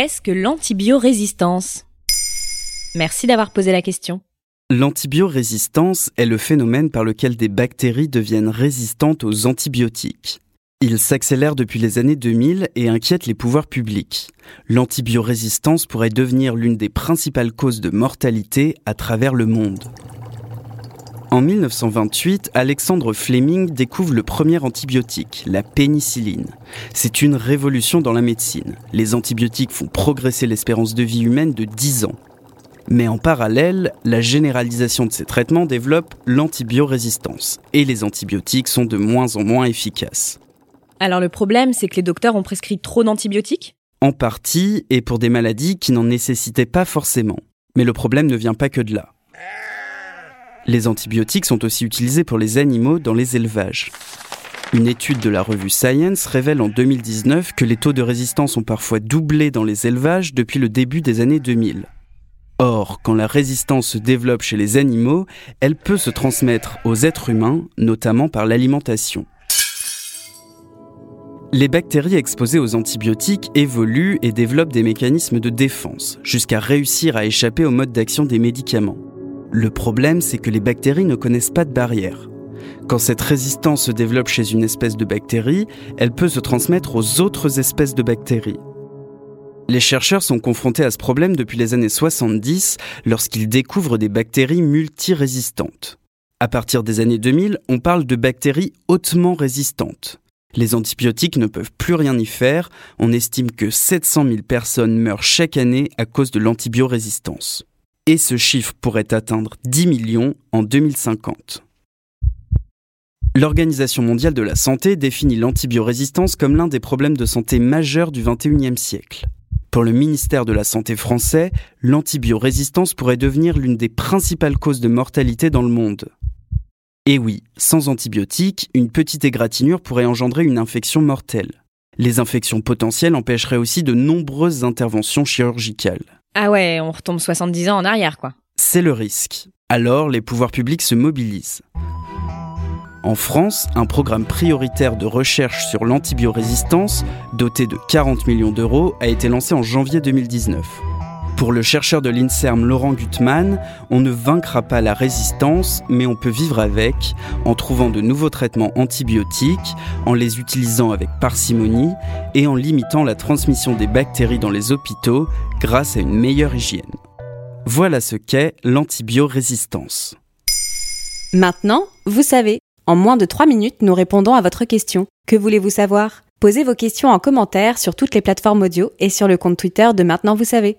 Qu'est-ce que l'antibiorésistance? Merci d'avoir posé la question. L'antibiorésistance est le phénomène par lequel des bactéries deviennent résistantes aux antibiotiques. Il s'accélère depuis les années 2000 et inquiète les pouvoirs publics. L'antibiorésistance pourrait devenir l'une des principales causes de mortalité à travers le monde. En 1928, Alexandre Fleming découvre le premier antibiotique, la pénicilline. C'est une révolution dans la médecine. Les antibiotiques font progresser l'espérance de vie humaine de 10 ans. Mais en parallèle, la généralisation de ces traitements développe l'antibiorésistance, et les antibiotiques sont de moins en moins efficaces. Alors le problème, c'est que les docteurs ont prescrit trop d'antibiotiques? En partie, et pour des maladies qui n'en nécessitaient pas forcément. Mais le problème ne vient pas que de là. Les antibiotiques sont aussi utilisés pour les animaux dans les élevages. Une étude de la revue Science révèle en 2019 que les taux de résistance ont parfois doublé dans les élevages depuis le début des années 2000. Or, quand la résistance se développe chez les animaux, elle peut se transmettre aux êtres humains, notamment par l'alimentation. Les bactéries exposées aux antibiotiques évoluent et développent des mécanismes de défense, jusqu'à réussir à échapper au mode d'action des médicaments. Le problème, c'est que les bactéries ne connaissent pas de barrière. Quand cette résistance se développe chez une espèce de bactérie, elle peut se transmettre aux autres espèces de bactéries. Les chercheurs sont confrontés à ce problème depuis les années 70 lorsqu'ils découvrent des bactéries multirésistantes. À partir des années 2000, on parle de bactéries hautement résistantes. Les antibiotiques ne peuvent plus rien y faire. On estime que 700 000 personnes meurent chaque année à cause de l'antibiorésistance. Et ce chiffre pourrait atteindre 10 millions en 2050. L'Organisation mondiale de la santé définit l'antibiorésistance comme l'un des problèmes de santé majeurs du XXIe siècle. Pour le ministère de la Santé français, l'antibiorésistance pourrait devenir l'une des principales causes de mortalité dans le monde. Et oui, sans antibiotiques, une petite égratignure pourrait engendrer une infection mortelle. Les infections potentielles empêcheraient aussi de nombreuses interventions chirurgicales. Ah ouais, on retombe 70 ans en arrière, quoi. C'est le risque. Alors, les pouvoirs publics se mobilisent. En France, un programme prioritaire de recherche sur l'antibiorésistance, doté de 40 millions d'euros, a été lancé en janvier 2019. Pour le chercheur de l'INSERM Laurent Gutmann, on ne vaincra pas la résistance, mais on peut vivre avec, en trouvant de nouveaux traitements antibiotiques, en les utilisant avec parcimonie et en limitant la transmission des bactéries dans les hôpitaux grâce à une meilleure hygiène. Voilà ce qu'est l'antibiorésistance. Maintenant, vous savez. En moins de 3 minutes, nous répondons à votre question. Que voulez-vous savoir? Posez vos questions en commentaire sur toutes les plateformes audio et sur le compte Twitter de Maintenant vous savez.